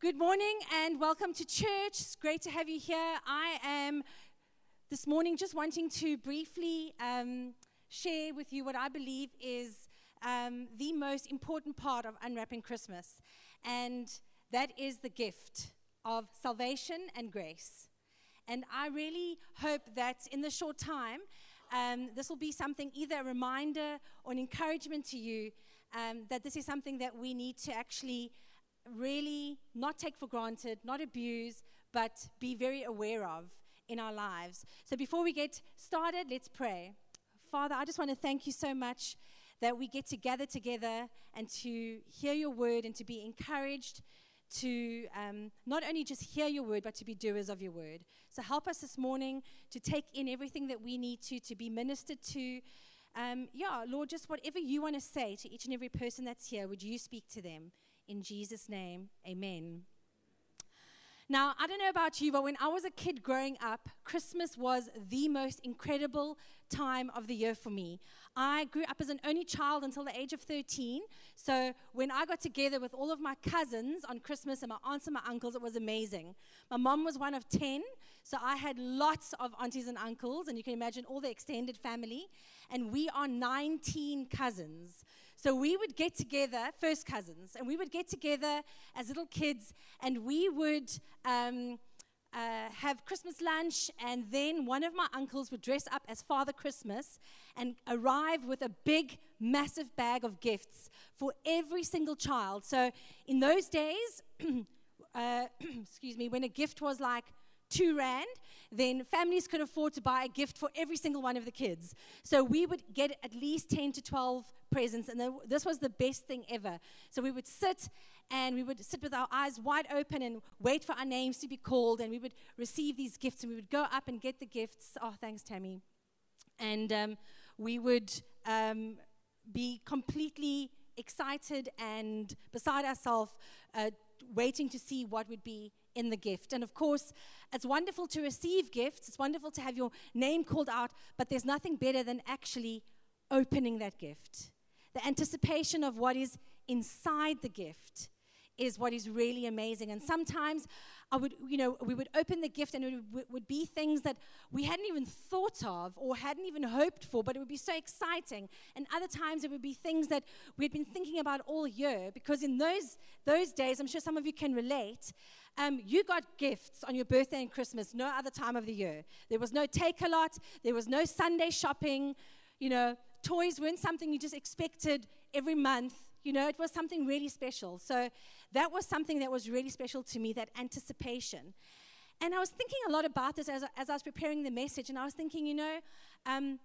Good morning and welcome to church. It's great to have you here. I am this morning just wanting to briefly um, share with you what I believe is um, the most important part of unwrapping Christmas, and that is the gift of salvation and grace. And I really hope that in the short time, um, this will be something either a reminder or an encouragement to you um, that this is something that we need to actually really not take for granted, not abuse, but be very aware of in our lives. So before we get started, let's pray. Father, I just want to thank you so much that we get to gather together and to hear your word and to be encouraged to um, not only just hear your word, but to be doers of your word. So help us this morning to take in everything that we need to, to be ministered to. Um, yeah, Lord, just whatever you want to say to each and every person that's here, would you speak to them? In Jesus' name, amen. Now, I don't know about you, but when I was a kid growing up, Christmas was the most incredible time of the year for me. I grew up as an only child until the age of 13. So when I got together with all of my cousins on Christmas and my aunts and my uncles, it was amazing. My mom was one of 10, so I had lots of aunties and uncles, and you can imagine all the extended family. And we are 19 cousins. So we would get together, first cousins, and we would get together as little kids, and we would um, uh, have Christmas lunch, and then one of my uncles would dress up as Father Christmas and arrive with a big, massive bag of gifts for every single child. So in those days, uh, excuse me, when a gift was like two rand, then families could afford to buy a gift for every single one of the kids. So we would get at least 10 to 12 presents, and this was the best thing ever. So we would sit and we would sit with our eyes wide open and wait for our names to be called, and we would receive these gifts, and we would go up and get the gifts. Oh, thanks, Tammy. And um, we would um, be completely excited and beside ourselves, uh, waiting to see what would be in the gift. And of course, it's wonderful to receive gifts, it's wonderful to have your name called out, but there's nothing better than actually opening that gift. The anticipation of what is inside the gift is what is really amazing. And sometimes I would, you know, we would open the gift and it would, be things that we hadn't even thought of or hadn't even hoped for, but it would be so exciting. And other times it would be things that we had been thinking about all year because in those, those days, I'm sure some of you can relate, um, you got gifts on your birthday and Christmas no other time of the year. There was no Takealot, there was no Sunday shopping, you know, toys weren't something you just expected every month you know, it was something really special. So that was something that was really special to me, that anticipation. And I was thinking a lot about this as, as I was preparing the message, and I was thinking, you know, um,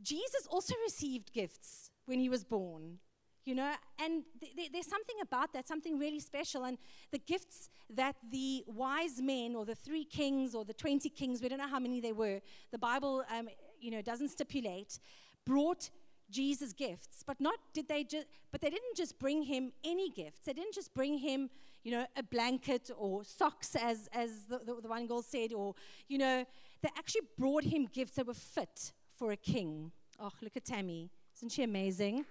Jesus also received gifts when he was born, you know, and th- th- there's something about that, something really special. And the gifts that the wise men, or the three kings, or the 20 kings, we don't know how many they were, the Bible, um, you know, doesn't stipulate, brought Jesus' gifts, but not did they just but they didn't just bring him any gifts. They didn't just bring him, you know, a blanket or socks as as the, the, the one girl said, or you know, they actually brought him gifts that were fit for a king. Oh, look at Tammy. Isn't she amazing?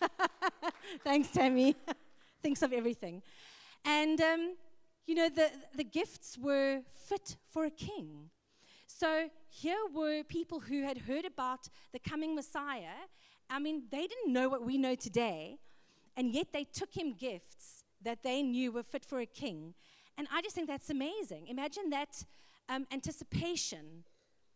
Thanks, Tammy. Thinks of everything. And um, you know, the, the gifts were fit for a king. So here were people who had heard about the coming Messiah I mean, they didn't know what we know today, and yet they took him gifts that they knew were fit for a king. And I just think that's amazing. Imagine that um, anticipation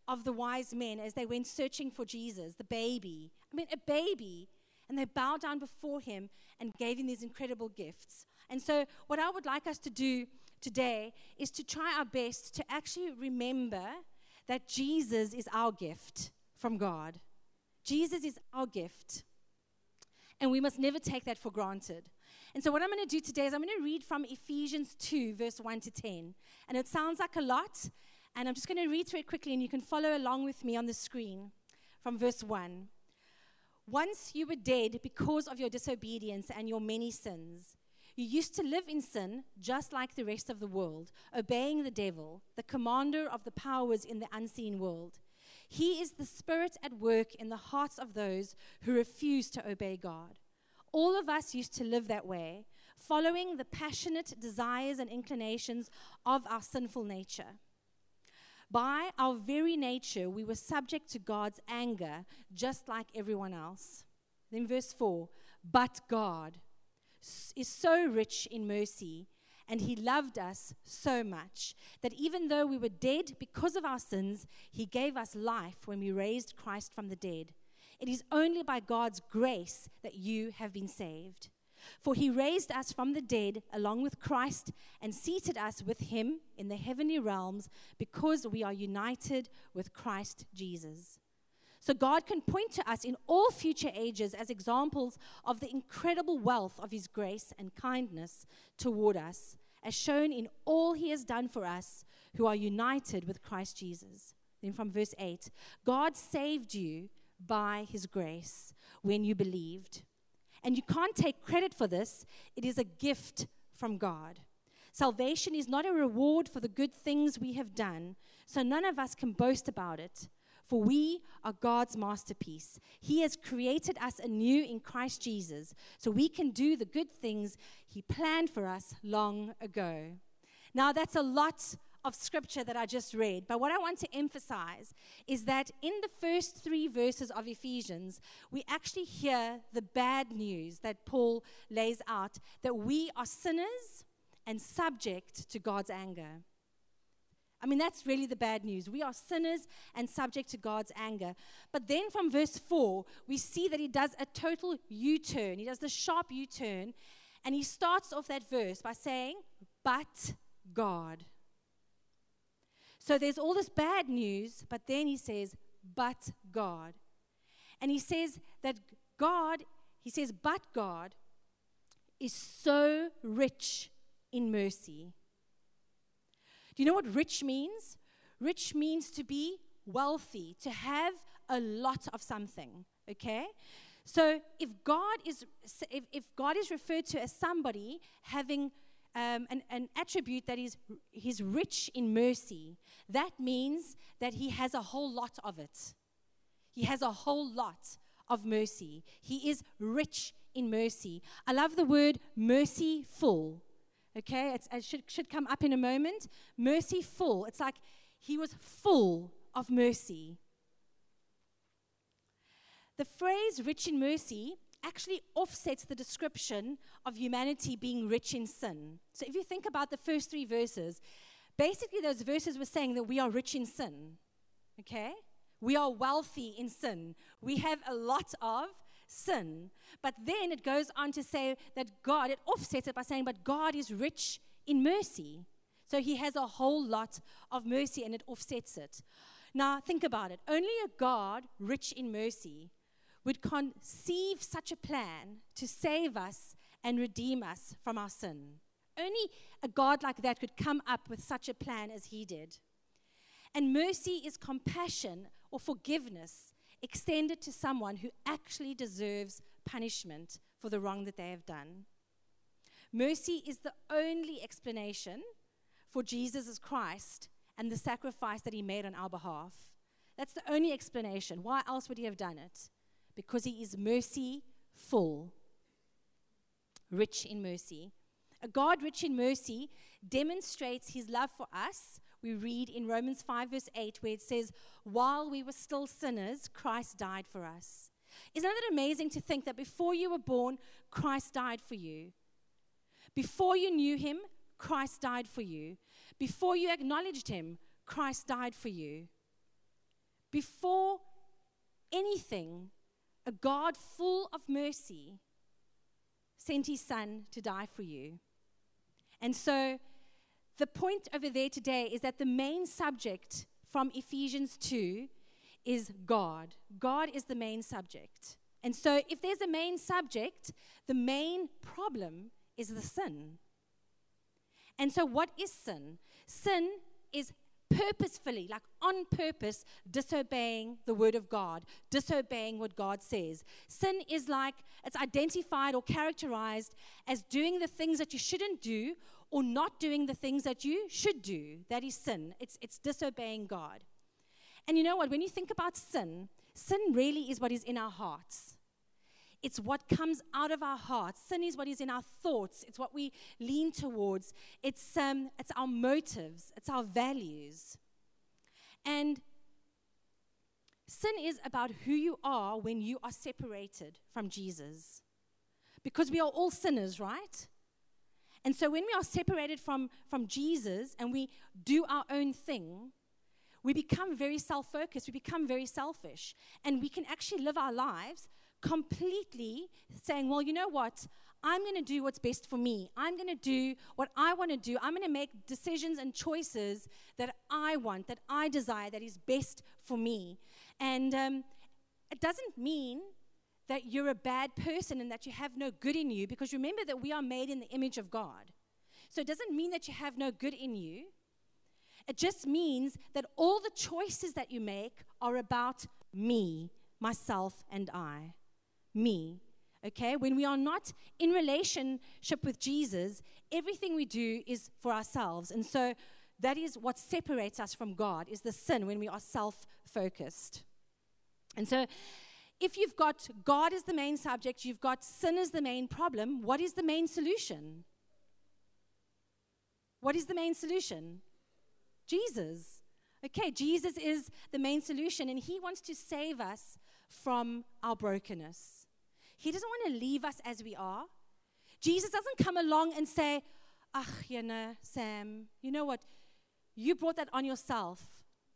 of the wise men as they went searching for Jesus, the baby. I mean, a baby. And they bowed down before him and gave him these incredible gifts. And so, what I would like us to do today is to try our best to actually remember that Jesus is our gift from God. Jesus is our gift. And we must never take that for granted. And so, what I'm going to do today is I'm going to read from Ephesians 2, verse 1 to 10. And it sounds like a lot. And I'm just going to read through it quickly, and you can follow along with me on the screen from verse 1. Once you were dead because of your disobedience and your many sins. You used to live in sin just like the rest of the world, obeying the devil, the commander of the powers in the unseen world. He is the Spirit at work in the hearts of those who refuse to obey God. All of us used to live that way, following the passionate desires and inclinations of our sinful nature. By our very nature, we were subject to God's anger, just like everyone else. Then, verse 4 But God is so rich in mercy, and He loved us so much that even though we were dead because of our sins, He gave us life when we raised Christ from the dead. It is only by God's grace that you have been saved. For he raised us from the dead along with Christ and seated us with him in the heavenly realms because we are united with Christ Jesus. So God can point to us in all future ages as examples of the incredible wealth of his grace and kindness toward us, as shown in all he has done for us who are united with Christ Jesus. Then from verse 8 God saved you by his grace when you believed. And you can't take credit for this, it is a gift from God. Salvation is not a reward for the good things we have done, so none of us can boast about it. For we are God's masterpiece. He has created us anew in Christ Jesus, so we can do the good things He planned for us long ago. Now, that's a lot of scripture that I just read. But what I want to emphasize is that in the first three verses of Ephesians, we actually hear the bad news that Paul lays out that we are sinners and subject to God's anger. I mean, that's really the bad news. We are sinners and subject to God's anger. But then from verse 4, we see that he does a total U turn. He does the sharp U turn. And he starts off that verse by saying, But God. So there's all this bad news, but then he says, but God. And he says that God, he says, but God is so rich in mercy. Do you know what rich means? Rich means to be wealthy, to have a lot of something, okay? So if God is if, if God is referred to as somebody having um, an, an attribute that is he's rich in mercy. That means that he has a whole lot of it. He has a whole lot of mercy. He is rich in mercy. I love the word merciful. Okay, it's, it should, should come up in a moment. Merciful. It's like he was full of mercy. The phrase rich in mercy actually offsets the description of humanity being rich in sin. So if you think about the first three verses, basically those verses were saying that we are rich in sin. Okay? We are wealthy in sin. We have a lot of sin. But then it goes on to say that God, it offsets it by saying, but God is rich in mercy. So he has a whole lot of mercy and it offsets it. Now, think about it. Only a God rich in mercy would conceive such a plan to save us and redeem us from our sin. Only a God like that could come up with such a plan as he did. And mercy is compassion or forgiveness extended to someone who actually deserves punishment for the wrong that they have done. Mercy is the only explanation for Jesus as Christ and the sacrifice that he made on our behalf. That's the only explanation. Why else would he have done it? because he is merciful, rich in mercy. A God rich in mercy demonstrates his love for us. We read in Romans 5, verse 8, where it says, While we were still sinners, Christ died for us. Isn't it amazing to think that before you were born, Christ died for you? Before you knew him, Christ died for you. Before you acknowledged him, Christ died for you. Before anything, a God full of mercy sent his son to die for you. And so the point over there today is that the main subject from Ephesians 2 is God. God is the main subject. And so if there's a main subject, the main problem is the sin. And so what is sin? Sin is purposefully, like on purpose, disobeying the word of God, disobeying what God says. Sin is like it's identified or characterized as doing the things that you shouldn't do or not doing the things that you should do. That is sin. It's, it's disobeying God. And you know what? When you think about sin, sin really is what is in our hearts. It's what comes out of our hearts. Sin is what is in our thoughts. It's what we lean towards. It's, um, it's our motives. It's our values. And sin is about who you are when you are separated from Jesus. Because we are all sinners, right? And so when we are separated from, from Jesus and we do our own thing, we become very self focused, we become very selfish, and we can actually live our lives completely saying, Well, you know what? I'm going to do what's best for me. I'm going to do what I want to do. I'm going to make decisions and choices that I want, that I desire, that is best for me. And um, it doesn't mean that you're a bad person and that you have no good in you, because remember that we are made in the image of God. So it doesn't mean that you have no good in you. It just means that all the choices that you make are about me, myself, and I. Me. Okay? When we are not in relationship with Jesus, everything we do is for ourselves. And so that is what separates us from God, is the sin when we are self focused. And so if you've got God as the main subject, you've got sin as the main problem, what is the main solution? What is the main solution? Jesus. Okay, Jesus is the main solution, and He wants to save us from our brokenness. He doesn't want to leave us as we are. Jesus doesn't come along and say, Ach, you know, Sam, you know what? You brought that on yourself.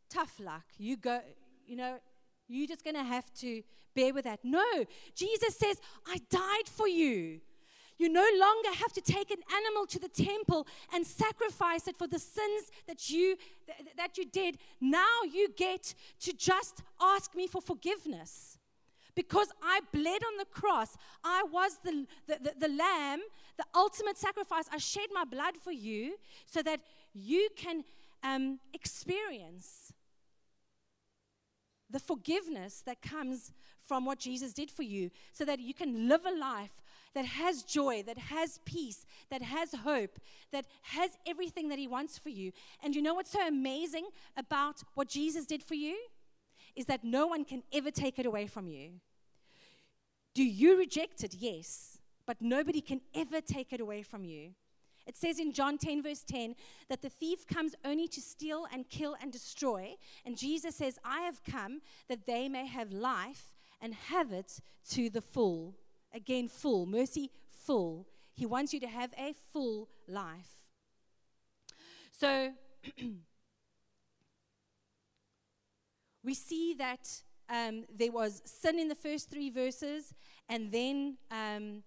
Tough luck. You go, you know, you're just going to have to bear with that. No, Jesus says, I died for you. You no longer have to take an animal to the temple and sacrifice it for the sins that you that you did. Now you get to just ask me for forgiveness. Because I bled on the cross. I was the, the, the, the lamb, the ultimate sacrifice. I shed my blood for you so that you can um, experience the forgiveness that comes from what Jesus did for you so that you can live a life that has joy, that has peace, that has hope, that has everything that He wants for you. And you know what's so amazing about what Jesus did for you? Is that no one can ever take it away from you. Do you reject it? Yes. But nobody can ever take it away from you. It says in John 10, verse 10, that the thief comes only to steal and kill and destroy. And Jesus says, I have come that they may have life and have it to the full. Again, full. Mercy, full. He wants you to have a full life. So, we see that um, there was sin in the first three verses, and then um,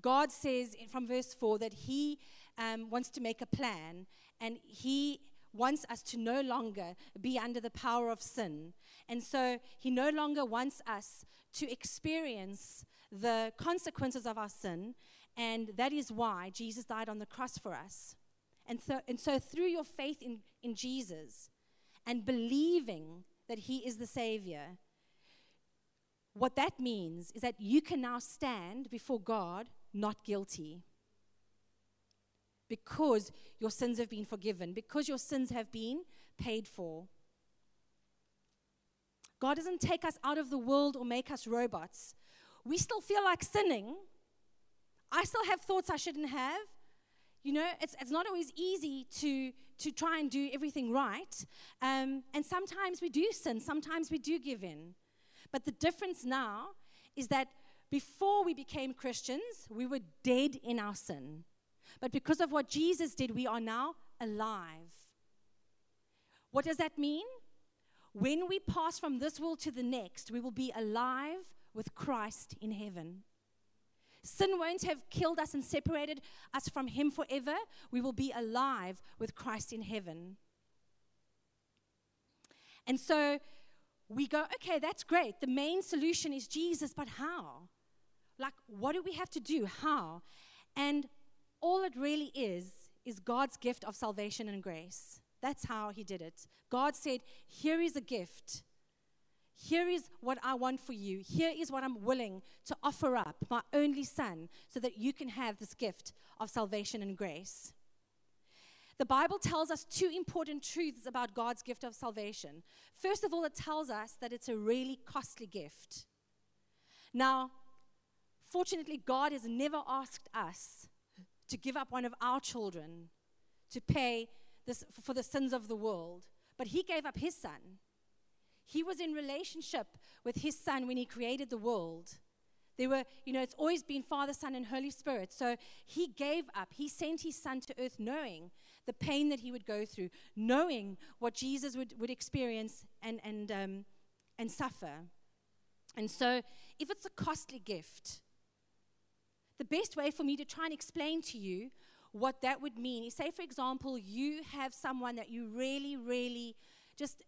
God says from verse 4 that He um, wants to make a plan, and He wants us to no longer be under the power of sin. And so He no longer wants us to experience the consequences of our sin, and that is why Jesus died on the cross for us. And so, and so through your faith in, in Jesus and believing that He is the Savior, what that means is that you can now stand before God not guilty because your sins have been forgiven, because your sins have been paid for. God doesn't take us out of the world or make us robots we still feel like sinning. I still have thoughts I shouldn't have. You know, it's, it's not always easy to, to try and do everything right. Um, and sometimes we do sin, sometimes we do give in. But the difference now is that before we became Christians, we were dead in our sin. But because of what Jesus did, we are now alive. What does that mean? When we pass from this world to the next, we will be alive with Christ in heaven. Sin won't have killed us and separated us from Him forever. We will be alive with Christ in heaven. And so we go, okay, that's great. The main solution is Jesus, but how? Like, what do we have to do? How? And all it really is, is God's gift of salvation and grace. That's how He did it. God said, Here is a gift. Here is what I want for you. Here is what I'm willing to offer up, my only son, so that you can have this gift of salvation and grace. The Bible tells us two important truths about God's gift of salvation. First of all, it tells us that it's a really costly gift. Now, Fortunately, God has never asked us to give up one of our children to pay this, for the sins of the world, but He gave up His Son. He was in relationship with His Son when He created the world. There were, you know, it's always been Father, Son, and Holy Spirit. So He gave up. He sent His Son to earth knowing the pain that He would go through, knowing what Jesus would, would experience and, and, um, and suffer. And so, if it's a costly gift, the best way for me to try and explain to you what that would mean is say, for example, you have someone that you really, really just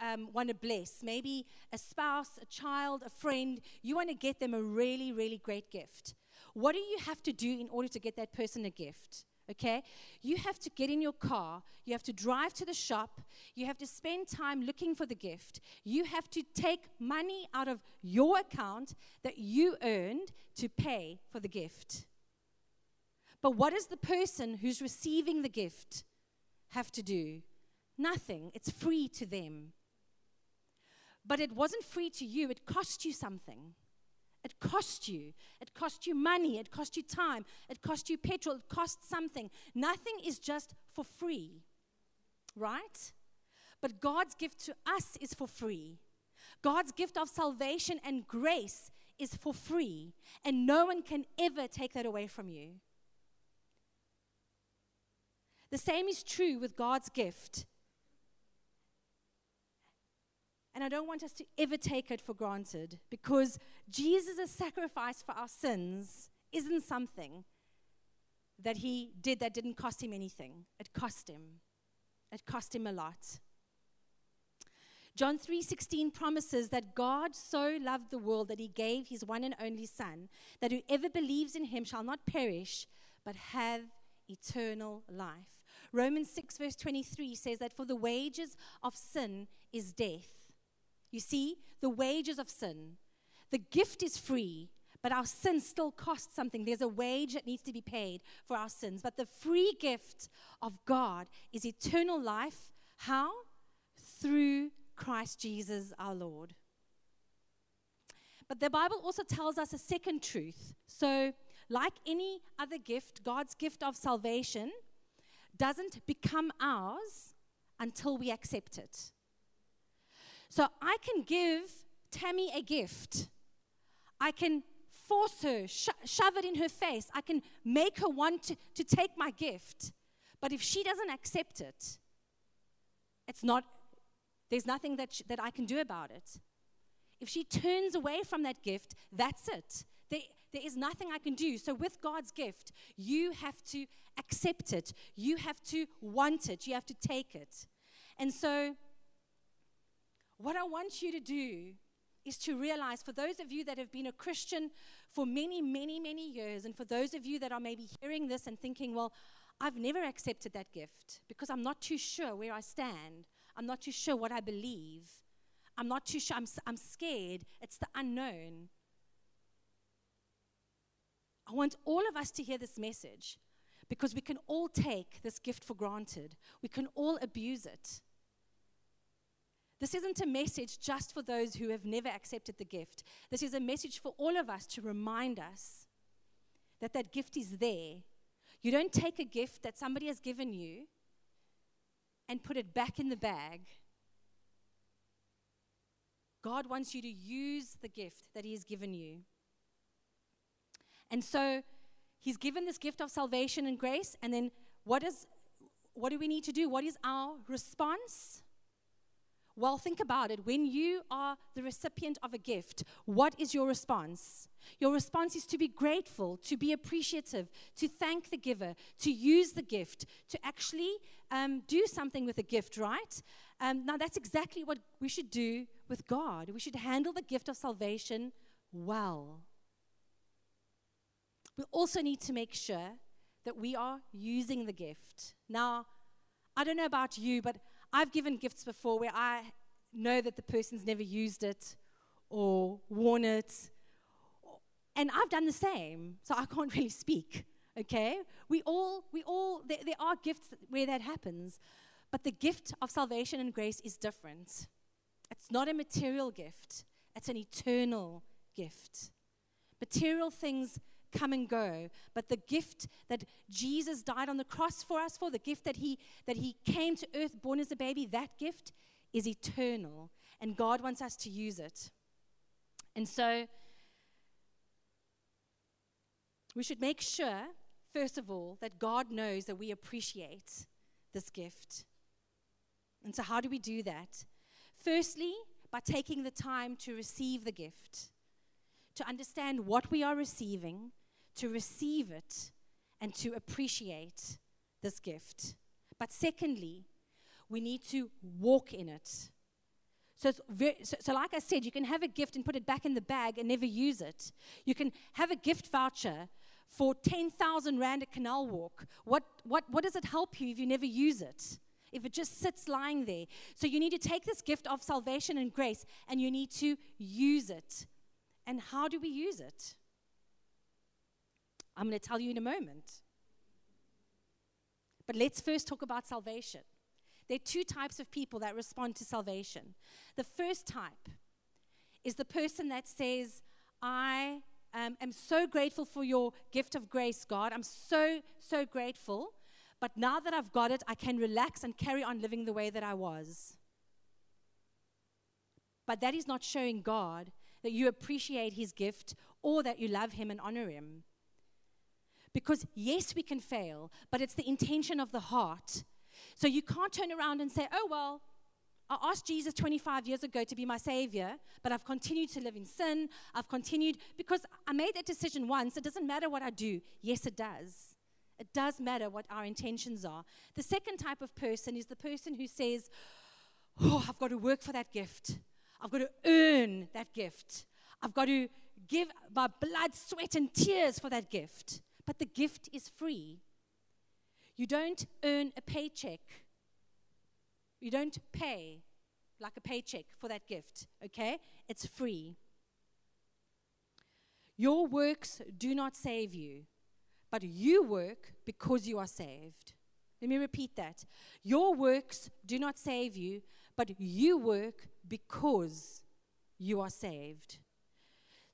um, want to bless, maybe a spouse, a child, a friend, you want to get them a really, really great gift. What do you have to do in order to get that person a gift? Okay? You have to get in your car, you have to drive to the shop, you have to spend time looking for the gift. You have to take money out of your account that you earned to pay for the gift. But what does the person who's receiving the gift have to do? Nothing. It's free to them. But it wasn't free to you, it cost you something. It cost you. It cost you money. It cost you time. It cost you petrol. It cost something. Nothing is just for free, right? But God's gift to us is for free. God's gift of salvation and grace is for free, and no one can ever take that away from you. The same is true with God's gift and I don't want us to ever take it for granted because Jesus' sacrifice for our sins isn't something that he did that didn't cost him anything. It cost him. It cost him a lot. John 3:16 promises that God so loved the world that he gave his one and only son that whoever believes in him shall not perish but have eternal life. Romans 6 verse 23 says that for the wages of sin is death you see, the wages of sin. The gift is free, but our sin still costs something. There's a wage that needs to be paid for our sins. But the free gift of God is eternal life. How? Through Christ Jesus our Lord. But the Bible also tells us a second truth. So, like any other gift, God's gift of salvation doesn't become ours until we accept it. So I can give Tammy a gift. I can force her, sho- shove it in her face. I can make her want to, to take my gift. But if she doesn't accept it, it's not, there's nothing that, that I can do about it. If she turns away from that gift, that's it. There, there is nothing I can do. So, with God's gift, you have to accept it. You have to want it. You have to take it. And so, what I want you to do is to realize for those of you that have been a Christian for many, many, many years, and for those of you that are maybe hearing this and thinking, well, I've never accepted that gift because I'm not too sure where I stand. I'm not too sure what I believe. I'm not too sure. I'm, I'm scared. It's the unknown. I want all of us to hear this message because we can all take this gift for granted, we can all abuse it. This isn't a message just for those who have never accepted the gift. This is a message for all of us to remind us that that gift is there. You don't take a gift that somebody has given you and put it back in the bag. God wants you to use the gift that He has given you. And so He's given this gift of salvation and grace, and then what is what do we need to do? What is our response? Well, think about it. When you are the recipient of a gift, what is your response? Your response is to be grateful, to be appreciative, to thank the giver, to use the gift, to actually um, do something with the gift, right? Um, now, that's exactly what we should do with God. We should handle the gift of salvation well. We also need to make sure that we are using the gift. Now, I don't know about you, but I've given gifts before where I know that the person's never used it or worn it. And I've done the same, so I can't really speak. Okay? We all, we all, there, there are gifts where that happens, but the gift of salvation and grace is different. It's not a material gift, it's an eternal gift. Material things come and go, but the gift that Jesus died on the cross for us for, the gift that he that he came to earth born as a baby, that gift is eternal, and God wants us to use it. And so we should make sure, first of all, that God knows that we appreciate this gift. And so, how do we do that? Firstly, by taking the time to receive the gift, to understand what we are receiving, to receive it, and to appreciate this gift. But secondly, we need to walk in it. So, very, so, so, like I said, you can have a gift and put it back in the bag and never use it. You can have a gift voucher for 10,000 Rand at Canal Walk. What, what, what does it help you if you never use it? If it just sits lying there. So you need to take this gift of salvation and grace and you need to use it. And how do we use it? I'm going to tell you in a moment. But let's first talk about salvation. There are two types of people that respond to salvation. The first type is the person that says, I um, am so grateful for your gift of grace, God. I'm so, so grateful. But now that I've got it, I can relax and carry on living the way that I was. But that is not showing God that you appreciate his gift or that you love him and honor him. Because, yes, we can fail, but it's the intention of the heart. So you can't turn around and say, oh, well, I asked Jesus 25 years ago to be my savior, but I've continued to live in sin. I've continued because I made that decision once. It doesn't matter what I do. Yes, it does. It does matter what our intentions are. The second type of person is the person who says, Oh, I've got to work for that gift. I've got to earn that gift. I've got to give my blood, sweat, and tears for that gift. But the gift is free. You don't earn a paycheck you don't pay like a paycheck for that gift, okay? It's free. Your works do not save you, but you work because you are saved. Let me repeat that. Your works do not save you, but you work because you are saved.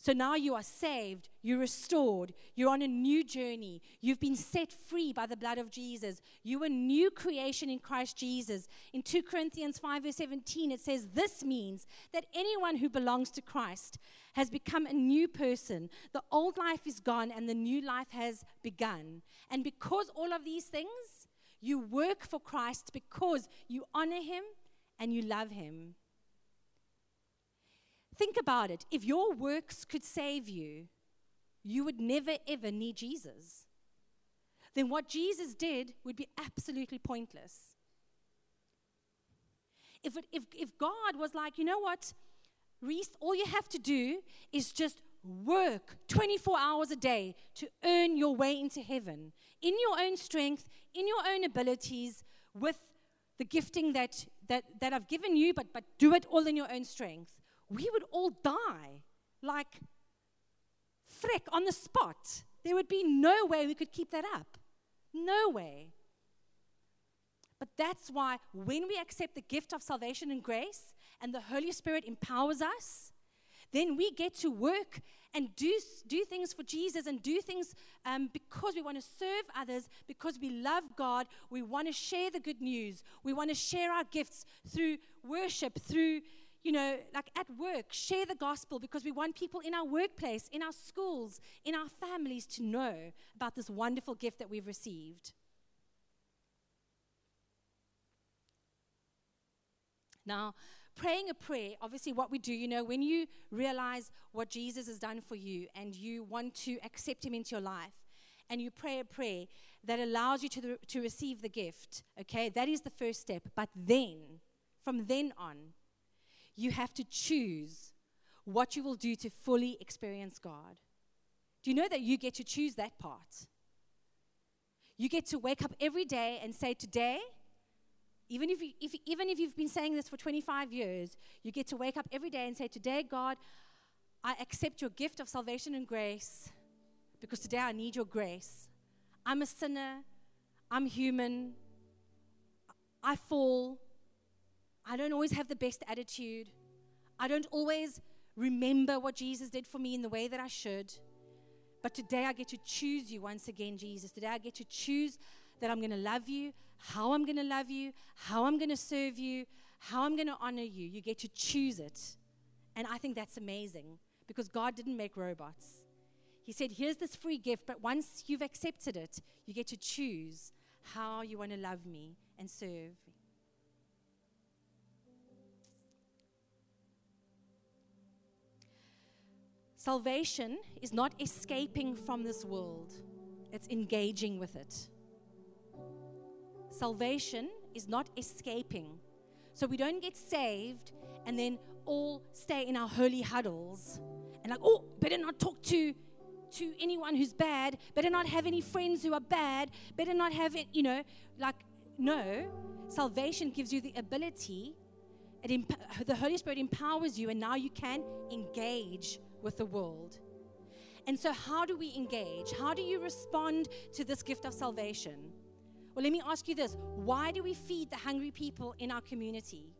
So now you are saved, you're restored, you're on a new journey, you've been set free by the blood of Jesus. You are a new creation in Christ Jesus. In 2 Corinthians 5, verse 17, it says, This means that anyone who belongs to Christ has become a new person. The old life is gone and the new life has begun. And because all of these things, you work for Christ because you honor him and you love him. Think about it. If your works could save you, you would never ever need Jesus. Then what Jesus did would be absolutely pointless. If, it, if, if God was like, you know what, Reese, all you have to do is just work 24 hours a day to earn your way into heaven in your own strength, in your own abilities, with the gifting that, that, that I've given you, but, but do it all in your own strength we would all die like frick on the spot. There would be no way we could keep that up. No way. But that's why when we accept the gift of salvation and grace and the Holy Spirit empowers us, then we get to work and do, do things for Jesus and do things um, because we want to serve others, because we love God. We want to share the good news. We want to share our gifts through worship, through you know, like at work, share the gospel because we want people in our workplace, in our schools, in our families to know about this wonderful gift that we've received. Now, praying a prayer, obviously, what we do, you know, when you realize what Jesus has done for you and you want to accept Him into your life, and you pray a prayer that allows you to, the, to receive the gift, okay, that is the first step. But then, from then on, you have to choose what you will do to fully experience God. Do you know that you get to choose that part? You get to wake up every day and say, Today, even if, you, if, even if you've been saying this for 25 years, you get to wake up every day and say, Today, God, I accept your gift of salvation and grace because today I need your grace. I'm a sinner, I'm human, I fall, I don't always have the best attitude. I don't always remember what Jesus did for me in the way that I should. But today I get to choose you once again, Jesus. Today I get to choose that I'm going to love you, how I'm going to love you, how I'm going to serve you, how I'm going to honor you. You get to choose it. And I think that's amazing because God didn't make robots. He said, Here's this free gift, but once you've accepted it, you get to choose how you want to love me and serve. Salvation is not escaping from this world, it's engaging with it. Salvation is not escaping. So we don't get saved and then all stay in our holy huddles and like, oh, better not talk to to anyone who's bad, better not have any friends who are bad, better not have it, you know, like no. Salvation gives you the ability it emp- the Holy Spirit empowers you, and now you can engage with the world. And so, how do we engage? How do you respond to this gift of salvation? Well, let me ask you this why do we feed the hungry people in our community?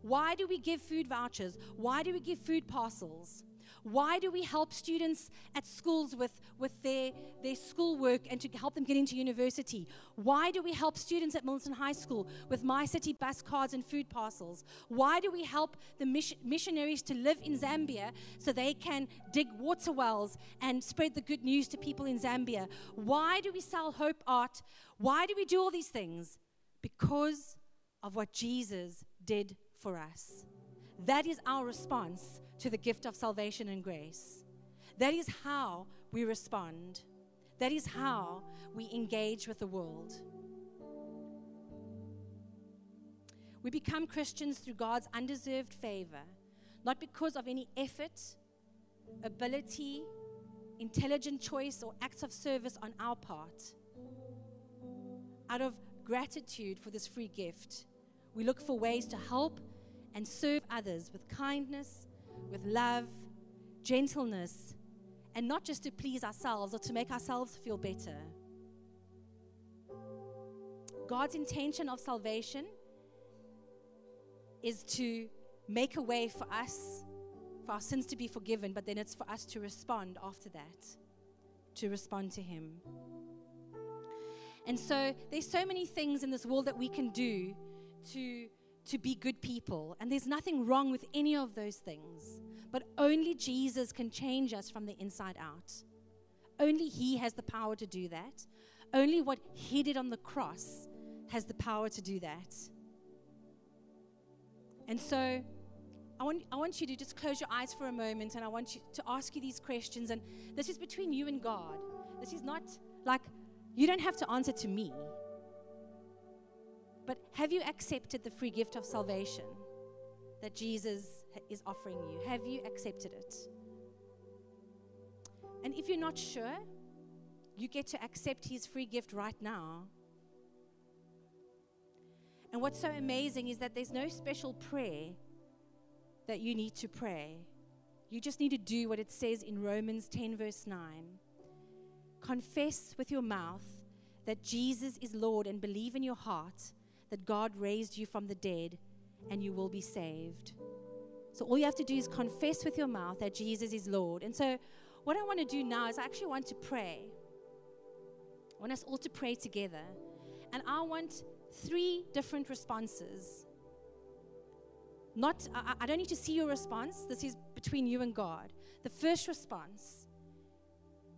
Why do we give food vouchers? Why do we give food parcels? Why do we help students at schools with, with their, their schoolwork and to help them get into university? Why do we help students at Milton High School with MyCiTi bus cards and food parcels? Why do we help the mission, missionaries to live in Zambia so they can dig water wells and spread the good news to people in Zambia? Why do we sell hope art? Why do we do all these things? Because of what Jesus did for us. That is our response to the gift of salvation and grace. That is how we respond. That is how we engage with the world. We become Christians through God's undeserved favor, not because of any effort, ability, intelligent choice, or acts of service on our part. Out of gratitude for this free gift, we look for ways to help and serve others with kindness, with love, gentleness, and not just to please ourselves or to make ourselves feel better. God's intention of salvation is to make a way for us, for our sins to be forgiven, but then it's for us to respond after that, to respond to Him. And so there's so many things in this world that we can do to to be good people. And there's nothing wrong with any of those things. But only Jesus can change us from the inside out. Only He has the power to do that. Only what He did on the cross has the power to do that. And so, I want, I want you to just close your eyes for a moment and I want you to ask you these questions. And this is between you and God. This is not like, you don't have to answer to me. But have you accepted the free gift of salvation that Jesus is offering you? Have you accepted it? And if you're not sure, you get to accept his free gift right now. And what's so amazing is that there's no special prayer that you need to pray. You just need to do what it says in Romans 10, verse 9. Confess with your mouth that Jesus is Lord and believe in your heart that God raised you from the dead and you will be saved. So all you have to do is confess with your mouth that Jesus is Lord. And so what I want to do now is I actually want to pray. I want us all to pray together. And I want three different responses. Not I, I don't need to see your response. This is between you and God. The first response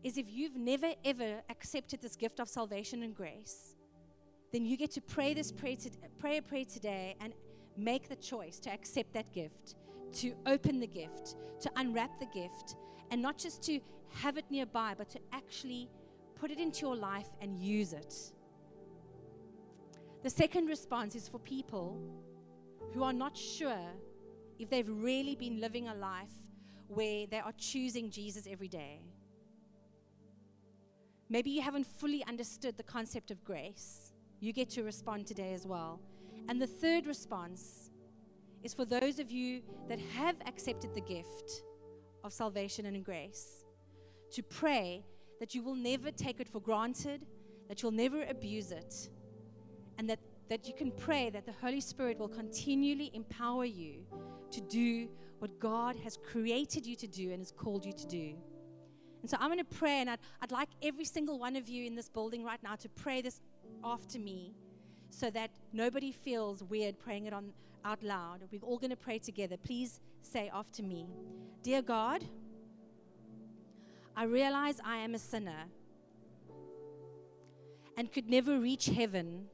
is if you've never ever accepted this gift of salvation and grace, then you get to pray this prayer, to, pray a prayer today and make the choice to accept that gift, to open the gift, to unwrap the gift, and not just to have it nearby, but to actually put it into your life and use it. The second response is for people who are not sure if they've really been living a life where they are choosing Jesus every day. Maybe you haven't fully understood the concept of grace you get to respond today as well. And the third response is for those of you that have accepted the gift of salvation and grace to pray that you will never take it for granted, that you'll never abuse it, and that, that you can pray that the Holy Spirit will continually empower you to do what God has created you to do and has called you to do. And so I'm going to pray, and I'd, I'd like every single one of you in this building right now to pray this after me so that nobody feels weird praying it on, out loud. We're all going to pray together. Please say after me Dear God, I realize I am a sinner and could never reach heaven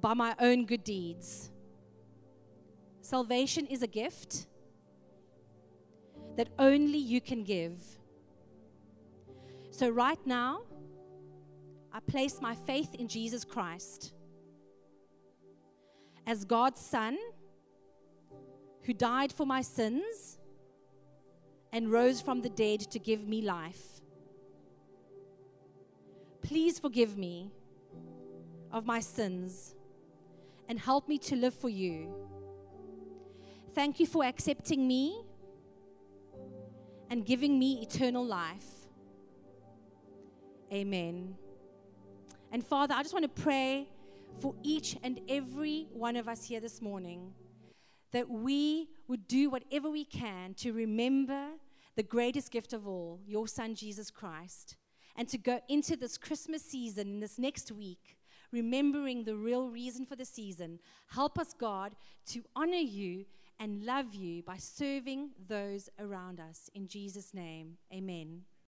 by my own good deeds. Salvation is a gift that only you can give. So, right now, I place my faith in Jesus Christ as God's Son who died for my sins and rose from the dead to give me life. Please forgive me of my sins and help me to live for you. Thank you for accepting me and giving me eternal life. Amen. And Father, I just want to pray for each and every one of us here this morning that we would do whatever we can to remember the greatest gift of all, your Son, Jesus Christ, and to go into this Christmas season in this next week, remembering the real reason for the season. Help us, God, to honor you and love you by serving those around us. In Jesus' name, amen.